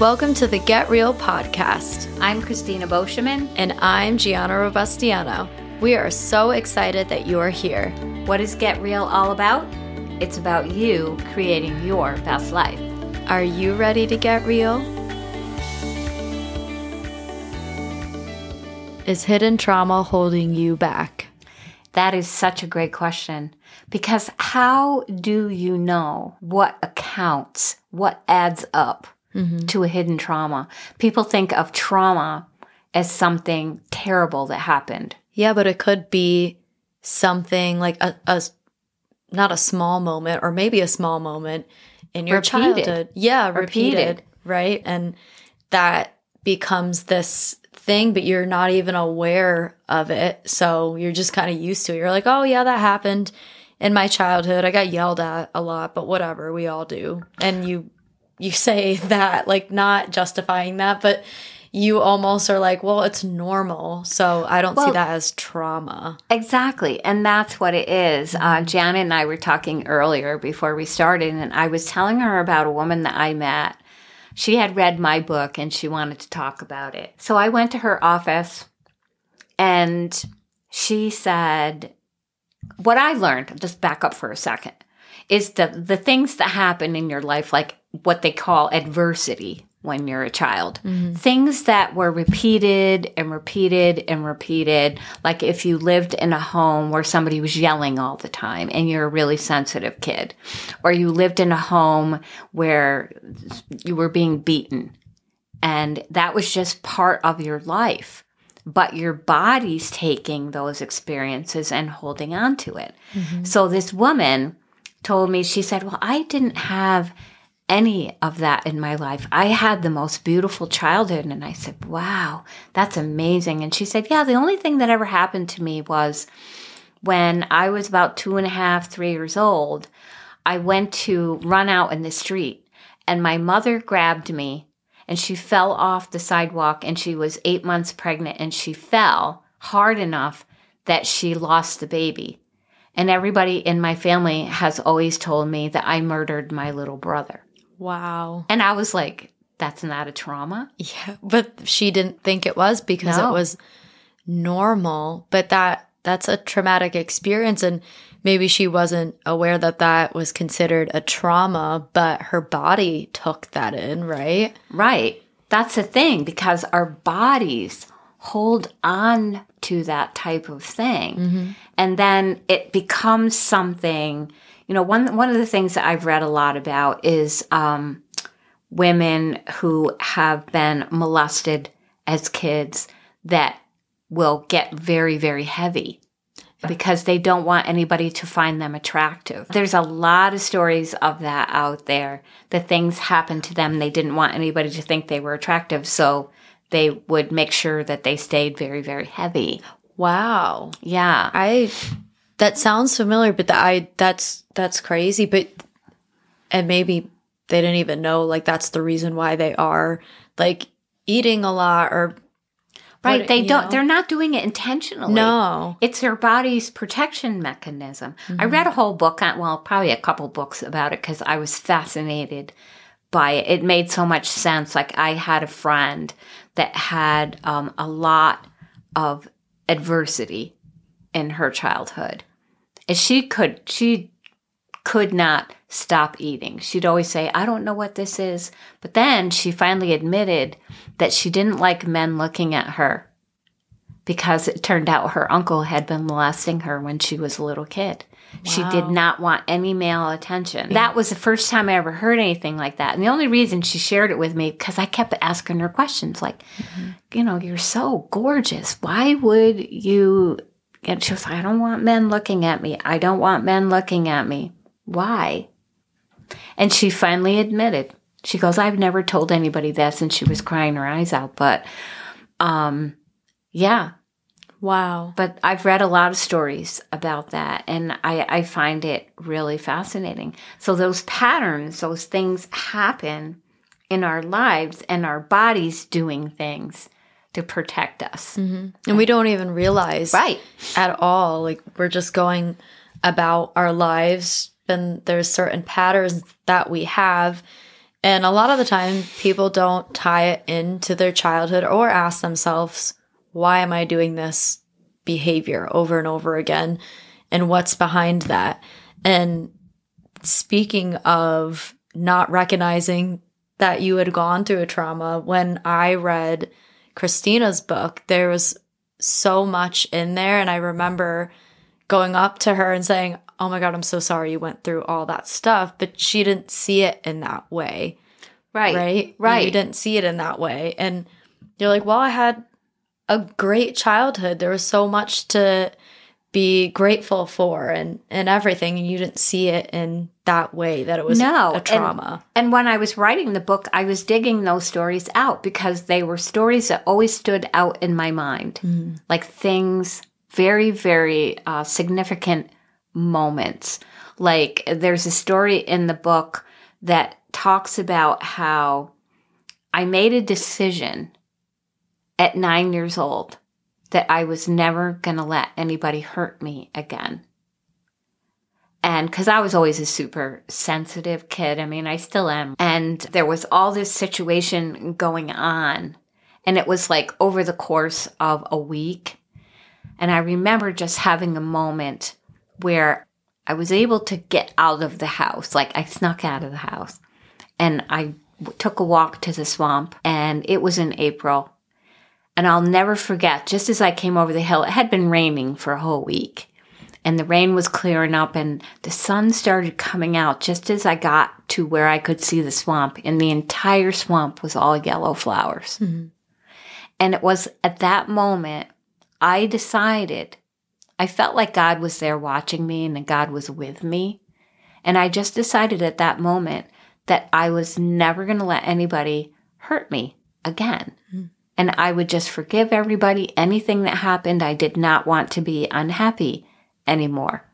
Welcome to the Get Real podcast. I'm Christina Boscheman. And I'm Gianna Robustiano. We are so excited that you are here. What is Get Real all about? It's about you creating your best life. Are you ready to get real? Is hidden trauma holding you back? That is such a great question because how do you know what accounts, what adds up mm-hmm. to a hidden trauma? People think of trauma as something terrible that happened. Yeah, but it could be something like a, a not a small moment or maybe a small moment in your repeated. childhood. Yeah, repeated, repeated, right? And that becomes this thing, but you're not even aware of it. So you're just kind of used to it. You're like, oh, yeah, that happened in my childhood. I got yelled at a lot, but whatever, we all do. And you you say that like not justifying that, but you almost are like, well, it's normal. So I don't well, see that as trauma. Exactly. And that's what it is. Uh, mm-hmm. Uh, Janet and I were talking earlier before we started, and I was telling her about a woman that I met. She had read my book and she wanted to talk about it. So I went to her office and she said, What I learned, just back up for a second, is the, the things that happen in your life, like what they call adversity when you're a child. Mm-hmm. Things that were repeated and repeated and repeated. Like if you lived in a home where somebody was yelling all the time and you're a really sensitive kid, or you lived in a home where you were being beaten and that was just part of your life. But your body's taking those experiences and holding on to it. Mm-hmm. So this woman told me, she said, Well, I didn't have any of that in my life. I had the most beautiful childhood. And I said, wow, that's amazing. And she said, yeah, the only thing that ever happened to me was when I was about two and a half, three years old, I went to run out in the street and my mother grabbed me and she fell off the sidewalk and she was eight months pregnant and she fell hard enough that she lost the baby. And everybody in my family has always told me that I murdered my little brother. Wow. And I was like, that's not a trauma. Yeah, but she didn't think it was because no. it was normal. But that that's a traumatic experience and maybe she wasn't aware that that was considered a trauma, but her body took that in, right? Right. That's the thing because our bodies hold on to that type of thing. Mm-hmm. And then it becomes something you know, one one of the things that I've read a lot about is um, women who have been molested as kids that will get very very heavy because they don't want anybody to find them attractive. There's a lot of stories of that out there. The things happened to them they didn't want anybody to think they were attractive, so they would make sure that they stayed very very heavy. Wow. Yeah. I that sounds familiar, but the, I that's that's crazy. But and maybe they didn't even know like that's the reason why they are like eating a lot or right what, they don't know? they're not doing it intentionally no it's their body's protection mechanism mm-hmm. i read a whole book on well probably a couple books about it because i was fascinated by it it made so much sense like i had a friend that had um, a lot of adversity in her childhood. And she could she could not stop eating. She'd always say, I don't know what this is. But then she finally admitted that she didn't like men looking at her because it turned out her uncle had been molesting her when she was a little kid. Wow. She did not want any male attention. That was the first time I ever heard anything like that. And the only reason she shared it with me because I kept asking her questions like, mm-hmm. you know, you're so gorgeous. Why would you and she was like, I don't want men looking at me. I don't want men looking at me. Why? And she finally admitted. She goes, I've never told anybody this. And she was crying her eyes out. But, um, yeah. Wow. But I've read a lot of stories about that. And I, I find it really fascinating. So those patterns, those things happen in our lives and our bodies doing things to protect us. Mm-hmm. And we don't even realize right. at all. Like we're just going about our lives and there's certain patterns that we have And a lot of the time, people don't tie it into their childhood or ask themselves, why am I doing this behavior over and over again? And what's behind that? And speaking of not recognizing that you had gone through a trauma, when I read Christina's book, there was so much in there. And I remember going up to her and saying, Oh my God, I'm so sorry you went through all that stuff. But she didn't see it in that way. Right. Right. Right. You didn't see it in that way. And you're like, Well, I had a great childhood. There was so much to be grateful for and, and everything. And you didn't see it in that way that it was no, a trauma. And, and when I was writing the book, I was digging those stories out because they were stories that always stood out in my mind. Mm. Like things, very, very uh, significant moments. Like there's a story in the book that talks about how I made a decision at nine years old that I was never going to let anybody hurt me again. And because I was always a super sensitive kid, I mean, I still am. And there was all this situation going on. And it was like over the course of a week. And I remember just having a moment where I was able to get out of the house. Like I snuck out of the house and I took a walk to the swamp and it was in April. And I'll never forget, just as I came over the hill, it had been raining for a whole week. And the rain was clearing up, and the sun started coming out just as I got to where I could see the swamp. And the entire swamp was all yellow flowers. Mm-hmm. And it was at that moment I decided, I felt like God was there watching me and that God was with me. And I just decided at that moment that I was never going to let anybody hurt me again. Mm-hmm and I would just forgive everybody. Anything that happened, I did not want to be unhappy anymore.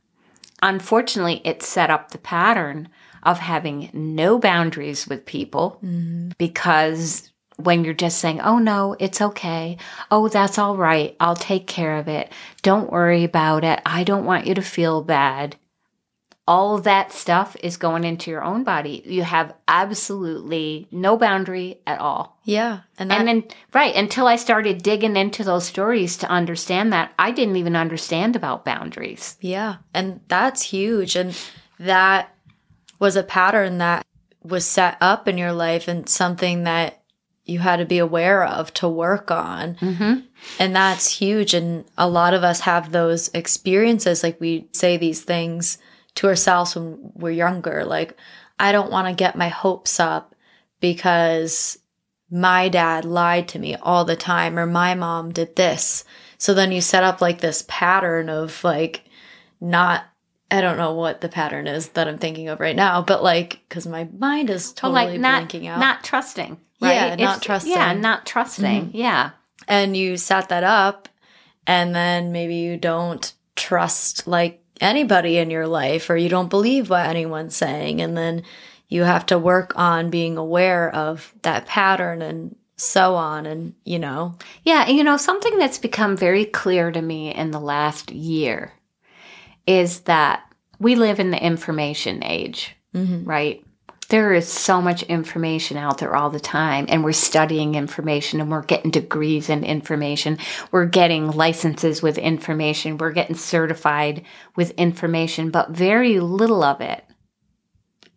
Unfortunately, it set up the pattern of having no boundaries with people mm-hmm. because when you're just saying, oh no, it's okay. Oh, that's all right. I'll take care of it. Don't worry about it. I don't want you to feel bad all that stuff is going into your own body. You have absolutely no boundary at all. Yeah. And, that- and then, right, until I started digging into those stories to understand that, I didn't even understand about boundaries. Yeah. And that's huge. And that was a pattern that was set up in your life and something that you had to be aware of to work on. Mm-hmm. And that's huge. And a lot of us have those experiences. Like we say these things to ourselves when we're younger. Like, I don't want to get my hopes up because my dad lied to me all the time or my mom did this. So then you set up like this pattern of like not I don't know what the pattern is that I'm thinking of right now, but like because my mind is totally well, like not, blanking out. Not trusting. Right? Yeah, not trusting. Yeah, not trusting. Mm-hmm. Yeah. And you set that up and then maybe you don't trust like anybody in your life or you don't believe what anyone's saying and then you have to work on being aware of that pattern and so on and you know yeah you know something that's become very clear to me in the last year is that we live in the information age mm-hmm. right there is so much information out there all the time and we're studying information and we're getting degrees in information. We're getting licenses with information. We're getting certified with information but very little of it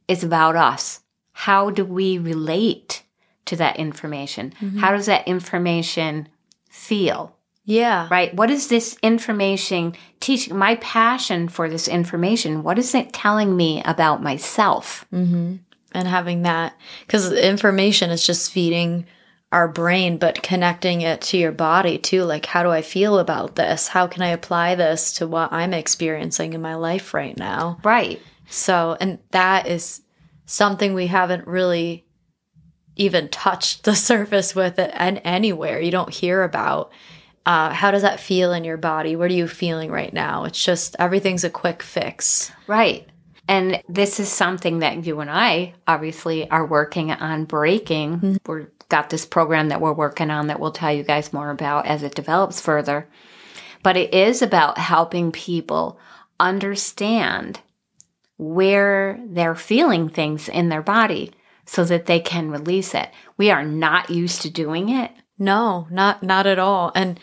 is about us. How do we relate to that information? Mm-hmm. how does that information feel? Yeah. Right? What is this information teaching my passion for this information? What is it telling me about myself? Mm-hmm. And having that because information is just feeding our brain but connecting it to your body too. Like how do i feel about this? How can i apply this to what i'm experiencing in my life right now? Right. So and that is something we haven't really even touched the surface with it and anywhere you don't hear about. Uh, how does that feel in your body? What are you feeling right now? It's just everything's a quick fix. Right and this is something that you and I obviously are working on breaking. Mm-hmm. We've got this program that we're working on that we'll tell you guys more about as it develops further. But it is about helping people understand where they're feeling things in their body. so that they can release it. We are not used to doing it. No, not not at all. And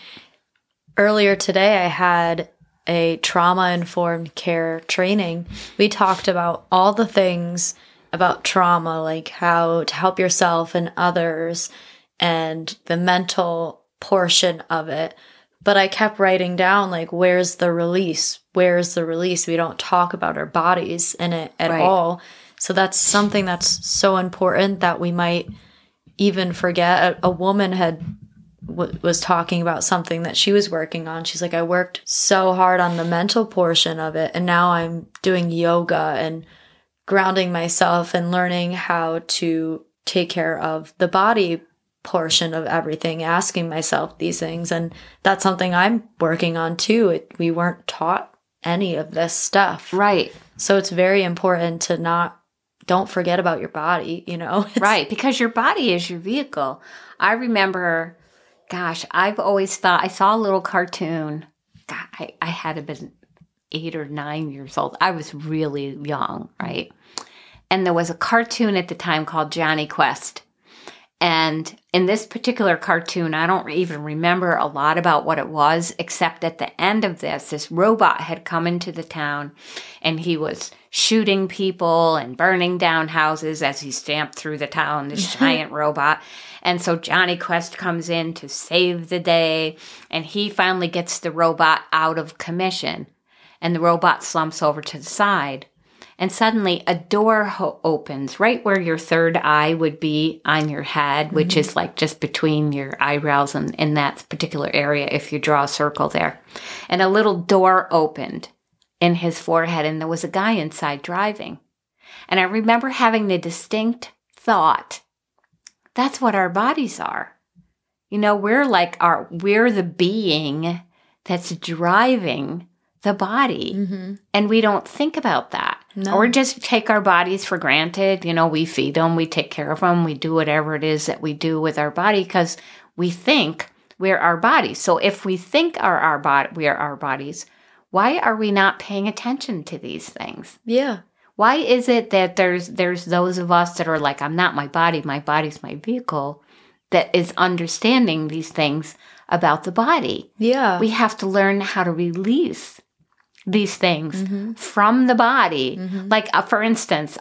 earlier today I had a trauma informed care training. We talked about all the things about trauma, like how to help yourself and others and the mental portion of it. But I kept writing down, like, where's the release? Where's the release? We don't talk about our bodies in it at right. all. So that's something that's so important that we might even forget. A, a woman had w- was talking about something that she was working on. She's like, I worked so hard on the mental portion of it, and now I'm doing yoga and grounding myself and learning how to take care of the body portion of everything, asking myself these things. And that's something I'm working on too. It, we weren't taught any of this stuff. Right. So it's very important to not, don't forget about your body, you know? It's, right. Because your body is your vehicle. I remember, gosh, I've always thought, I saw a little cartoon. God, I, I had to been eight or nine years old. I was really young, right? And there was a cartoon at the time called Jonny Quest and in this particular cartoon, I don't even remember a lot about what it was, except at the end of this, this robot had come into the town and he was shooting people and burning down houses as he stamped through the town, this giant robot. And so Jonny Quest comes in to save the day and he finally gets the robot out of commission. And the robot slumps over to the side and suddenly a door ho- opens right where your third eye would be on your head, mm-hmm. which is like just between your eyebrows and in that particular area if you draw a circle there. And a little door opened in his forehead, and there was a guy inside driving. And I remember having the distinct thought that's what our bodies are. You know, we're like our, we're the being that's driving the body. Mm-hmm. And we don't think about that. No. Or just take our bodies for granted. You know, we feed them, we take care of them, we do whatever it is that we do with our body because we think we're our bodies. So if we think are our body, we are our bodies, why are we not paying attention to these things? Yeah. Why is it that there's there's those of us that are like I'm not my body, my body's my vehicle that is understanding these things about the body. Yeah. We have to learn how to release these things mm-hmm. from the body. Mm-hmm. Like, uh, for instance,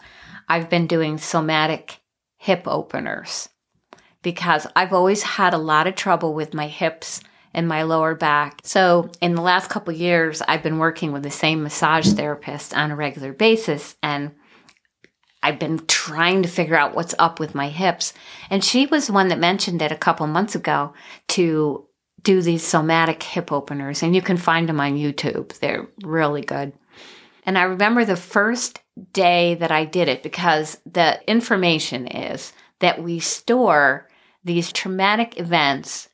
I've been doing somatic hip openers because I've always had a lot of trouble with my hips and my lower back. So, in the last couple years, I've been working with the same massage therapist on a regular basis and I've been trying to figure out what's up with my hips. And she was the one that mentioned it a couple months ago to do these somatic hip openers, and you can find them on YouTube. They're really good. And I remember the first day that I did it because the information is that we store these traumatic events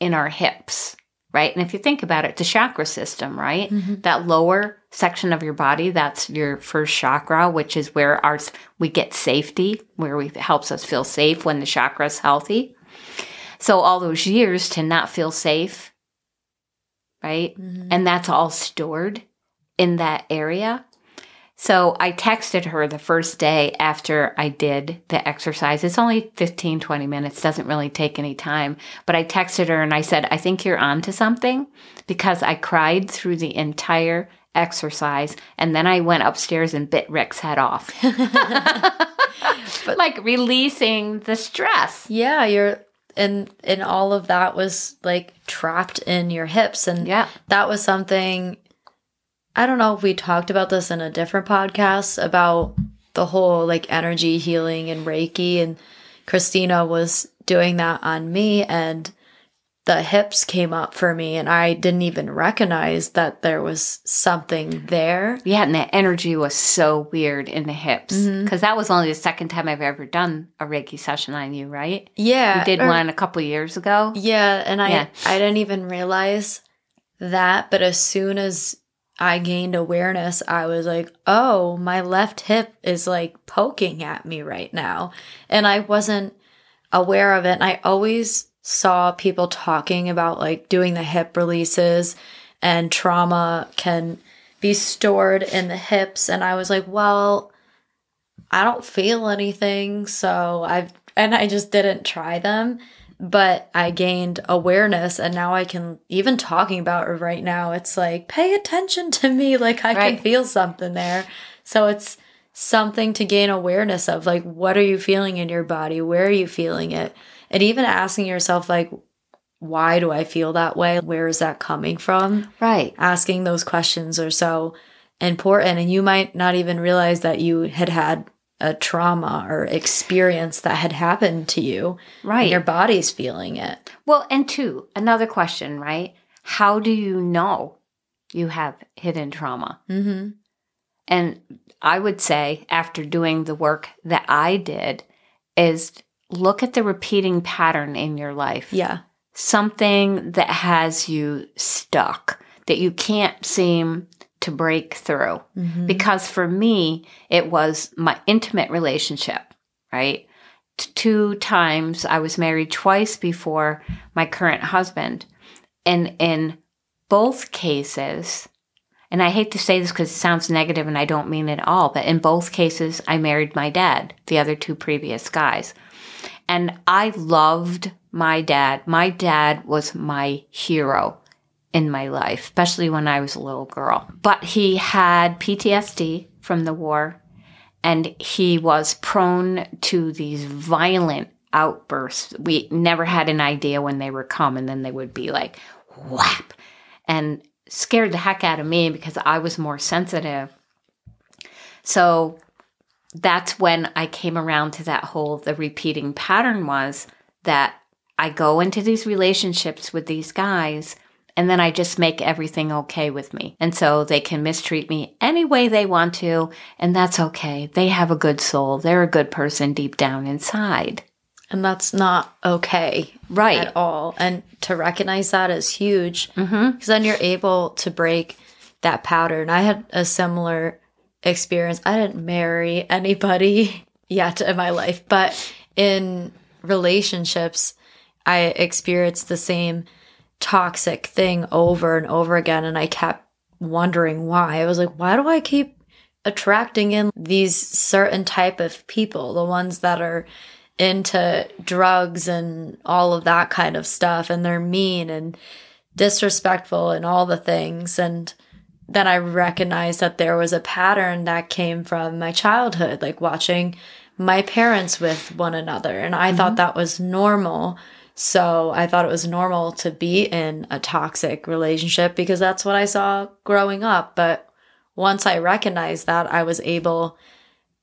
in our hips, right? And if you think about it, the chakra system, right? Mm-hmm. That lower section of your body, that's your first chakra, which is where our we get safety, where we helps us feel safe when the chakra is healthy. So all those years to not feel safe, right? Mm-hmm. And that's all stored in that area. So I texted her the first day after I did the exercise. It's only 15, 20 minutes, doesn't really take any time. But I texted her and I said, I think you're onto something because I cried through the entire exercise and then I went upstairs and bit Rick's head off. but, like releasing the stress. Yeah, you're and and all of that was like trapped in your hips. And yeah. that was something i don't know if we talked about this in a different podcast about the whole like energy healing and reiki. And christina was doing that on me. And the hips came up for me and I didn't even recognize that there was something there. Yeah, and the energy was so weird in the hips because mm-hmm. that was only the second time I've ever done a Reiki session on you, right? Yeah, you did or, one a couple years ago. Yeah, and I yeah. I didn't even realize that, but as soon as I gained awareness, I was like, "Oh, my left hip is like poking at me right now," and I wasn't aware of it. And I always saw people talking about like doing the hip releases and trauma can be stored in the hips. And I was like, well, I don't feel anything. So I've, and I just didn't try them. But I gained awareness and now I can, even talking about it right now, it's like, pay attention to me. Like I right. can feel something there. So it's something to gain awareness of. Like, what are you feeling in your body? Where are you feeling it? And even asking yourself, like, why do I feel that way? Where is that coming from? Right. Asking those questions are so important. And you might not even realize that you had had a trauma or experience that had happened to you. Right. your body's feeling it. Well, and two, another question, right? How do you know you have hidden trauma? Mm-hmm. And I would say, after doing the work that I did, is look at the repeating pattern in your life. Yeah. Something that has you stuck, that you can't seem to break through. Mm-hmm. Because for me, it was my intimate relationship, right? T- two times I was married twice before my current husband. And in both cases, and I hate to say this because it sounds negative and I don't mean it all, but in both cases, I married my dad, the other two previous guys. And I loved my dad. My dad was my hero in my life, especially when I was a little girl. But he had PTSD from the war and he was prone to these violent outbursts. We never had an idea when they were coming, and then they would be like whap and scared the heck out of me because I was more sensitive. So that's when I came around to that whole the repeating pattern was that I go into these relationships with these guys and then I just make everything okay with me. And so they can mistreat me any way they want to, and that's okay. They have a good soul. They're a good person deep down inside. And that's not okay. Right. At all. And to recognize that is huge because mm-hmm. then you're able to break that pattern. I had a similar experience. I didn't marry anybody yet in my life, but in relationships, I experienced the same toxic thing over and over again. And I kept wondering why. I was like, why do I keep attracting in these certain type of people? The ones that are into drugs and all of that kind of stuff. And they're mean and disrespectful and all the things. And then I recognized that there was a pattern that came from my childhood, like watching my parents with one another. And I mm-hmm. thought that was normal so I thought it was normal to be in a toxic relationship because that's what I saw growing up. But once I recognized that, I was able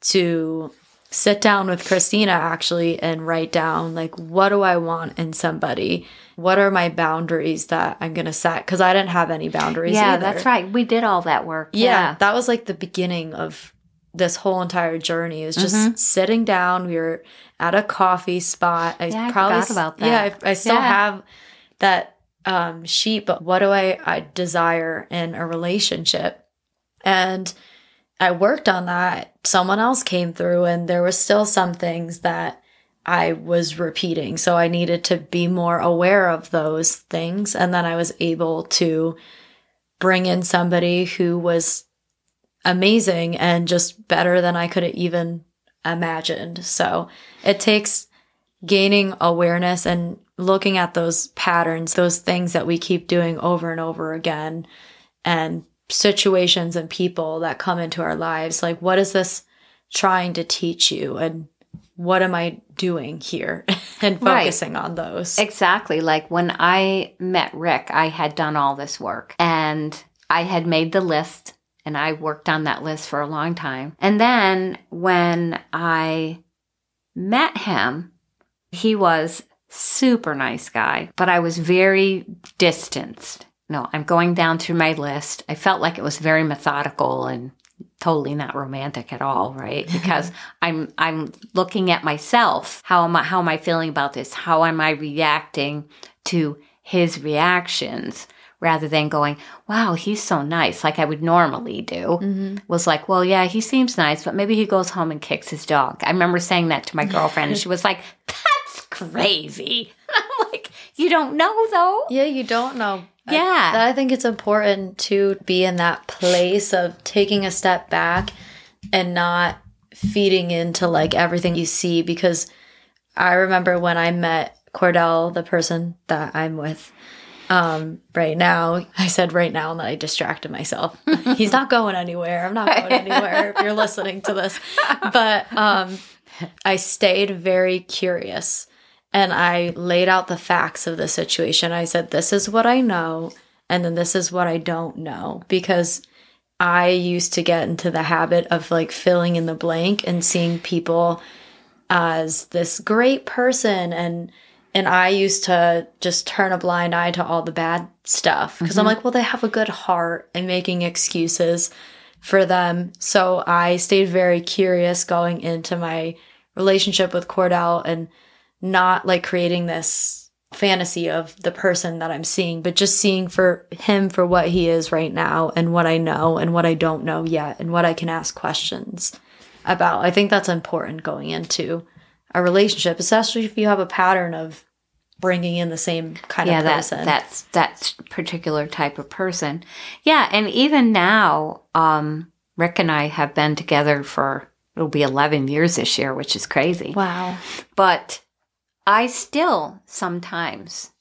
to sit down with Christina actually and write down like what do I want in somebody? What are my boundaries that I'm going to set cuz I didn't have any boundaries Yeah, either. that's right. We did all that work. Yeah, yeah, that was like the beginning of this whole entire journey is just mm-hmm. sitting down. We were at a coffee spot. I yeah, probably I about that. Yeah, I, I still yeah. have that um, sheet. But what do I, I desire in a relationship? And I worked on that. Someone else came through, and there was still some things that I was repeating. So I needed to be more aware of those things. And then I was able to bring in somebody who was amazing and just better than I could have even imagined. So it takes gaining awareness and looking at those patterns, those things that we keep doing over and over again, and situations and people that come into our lives. Like, what is this trying to teach you? And what am I doing here? and focusing right. on those. Exactly. Like when I met Rick, I had done all this work and I had made the list and I worked on that list for a long time. And then when I met him, he was super nice guy, but I was very distanced. No, I'm going down through my list. I felt like it was very methodical and totally not romantic at all, right? Because I'm I'm looking at myself. How am I how am I feeling about this? How am I reacting to his reactions? rather than going, wow, he's so nice, like I would normally do, mm-hmm. was like, well, yeah, he seems nice, but maybe he goes home and kicks his dog. I remember saying that to my girlfriend, and she was like, that's crazy. I'm like, you don't know though. Yeah, you don't know. Yeah. I, I think it's important to be in that place of taking a step back and not feeding into like everything you see because I remember when I met Cordell, the person that I'm with um, right now, I said right now and then I distracted myself. He's not going anywhere. I'm not going anywhere if you're listening to this. But um, I stayed very curious and I laid out the facts of the situation. I said, This is what I know, and then this is what I don't know. Because I used to get into the habit of like filling in the blank and seeing people as this great person and and I used to just turn a blind eye to all the bad stuff because mm-hmm. I'm like, well, they have a good heart and making excuses for them. So I stayed very curious going into my relationship with Cordell and not like creating this fantasy of the person that I'm seeing, but just seeing for him for what he is right now and what I know and what I don't know yet and what I can ask questions about. I think that's important going into a relationship, especially if you have a pattern of bringing in the same kind yeah, of person. That, that's that particular type of person. Yeah, and even now, um, Rick and I have been together for it'll be 11 years this year, which is crazy. Wow. But I still sometimes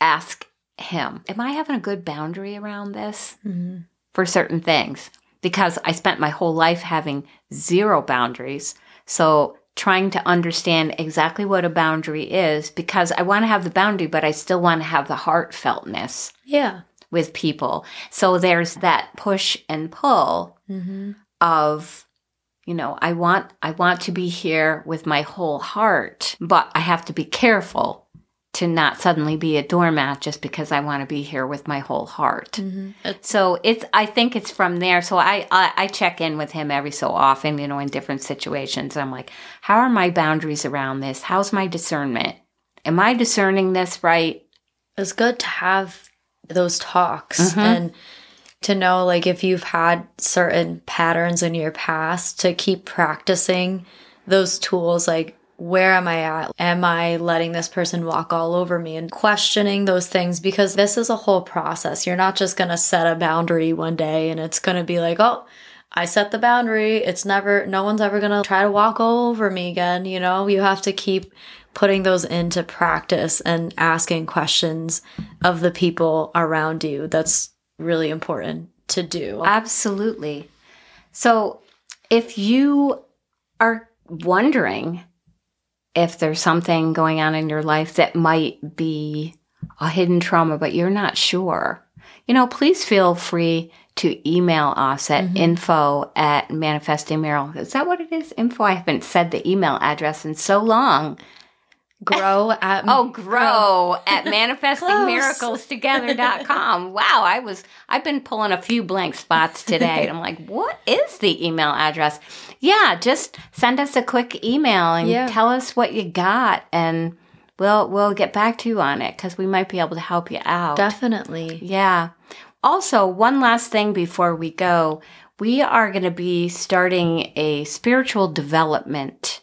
ask him, Am I having a good boundary around this mm-hmm. for certain things? Because I spent my whole life having zero boundaries. So trying to understand exactly what a boundary is because I want to have the boundary, but I still want to have the heartfeltness. Yeah. With people. So there's that push and pull mm-hmm. of you know i want i want to be here with my whole heart but i have to be careful to not suddenly be a doormat just because i want to be here with my whole heart. Mm-hmm. so it's i think it's from there. So I, I, I check in with him every so often you know in different situations. I'm like how are my boundaries around this? How's my discernment? Am i discerning this right? It's good to have those talks mm-hmm. and to know like if you've had certain patterns in your past to keep practicing those tools like where am I at? Am I letting this person walk all over me and questioning those things? Because this is a whole process. You're not just going to set a boundary one day and it's going to be like, oh, I set the boundary. It's never, no one's ever going to try to walk all over me again. You know, you have to keep putting those into practice and asking questions of the people around you. That's really important to do. Absolutely. So, if you are wondering if there's something going on in your life that might be a hidden trauma, but you're not sure, you know, please feel free to email us at mm-hmm. info at manifesting Meryl. Is that what it is? Info. I haven't said the email address in so long grow at oh grow, grow. at manifestingmiraclestogether.com wow i was i've been pulling a few blank spots today. I'm like what is the email address? Yeah just send us a quick email and yeah. tell us what you got and we'll we'll get back to you on it because we might be able to help you out. Definitely. Yeah. Also one last thing before we go. We are going to be starting a spiritual development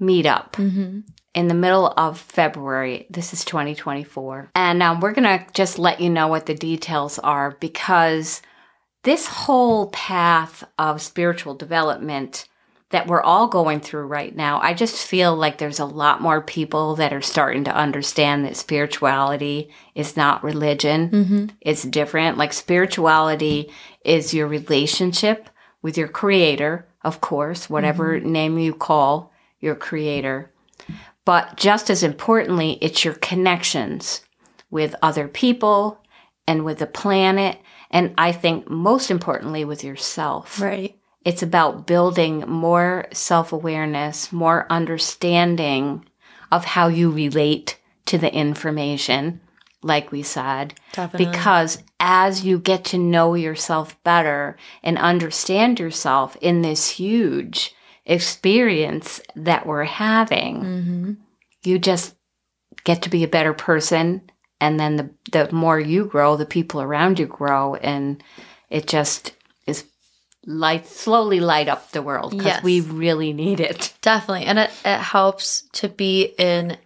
meetup. Mm-hmm in the middle of February. This is 2024. And um, we're going to just let you know what the details are because this whole path of spiritual development that we're all going through right now, I just feel like there's a lot more people that are starting to understand that spirituality is not religion. Mm-hmm. It's different. Like spirituality is your relationship with your creator, of course, whatever mm-hmm. name you call your creator but just as importantly, it's your connections with other people and with the planet. And I think most importantly, with yourself. Right. It's about building more self awareness, more understanding of how you relate to the information, like we said. Definitely. Because as you get to know yourself better and understand yourself in this huge experience that we're having, mm-hmm. you just get to be a better person. And then the, the more you grow, the people around you grow. And it just is light, slowly light up the world because yes. we really need it. Definitely. And it, it helps to be in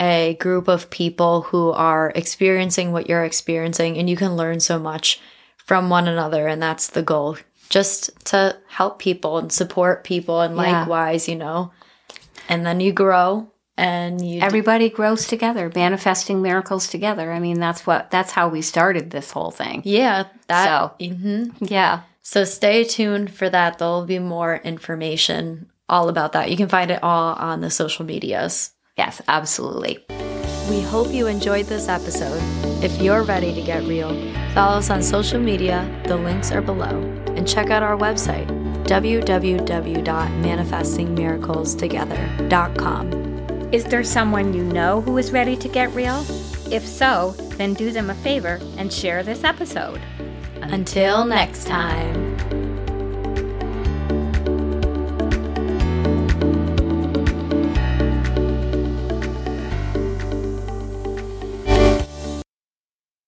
a group of people who are experiencing what you're experiencing and you can learn so much from one another and that's the goal just to help people and support people and Yeah. likewise, you know. And then you grow and you Everybody grows together, manifesting miracles together. I mean, that's what that's how we started this whole thing. yeah, that So- mhm. Yeah. So stay tuned for that. There'll be more information all about that. You can find it all on the social medias. Yes, absolutely. We hope you enjoyed this episode. If you're ready to get real, follow us on social media. The links are below. And check out our website, www.manifestingmiraclestogether.com. Is there someone you know who is ready to get real? If so, then do them a favor and share this episode. Until next time.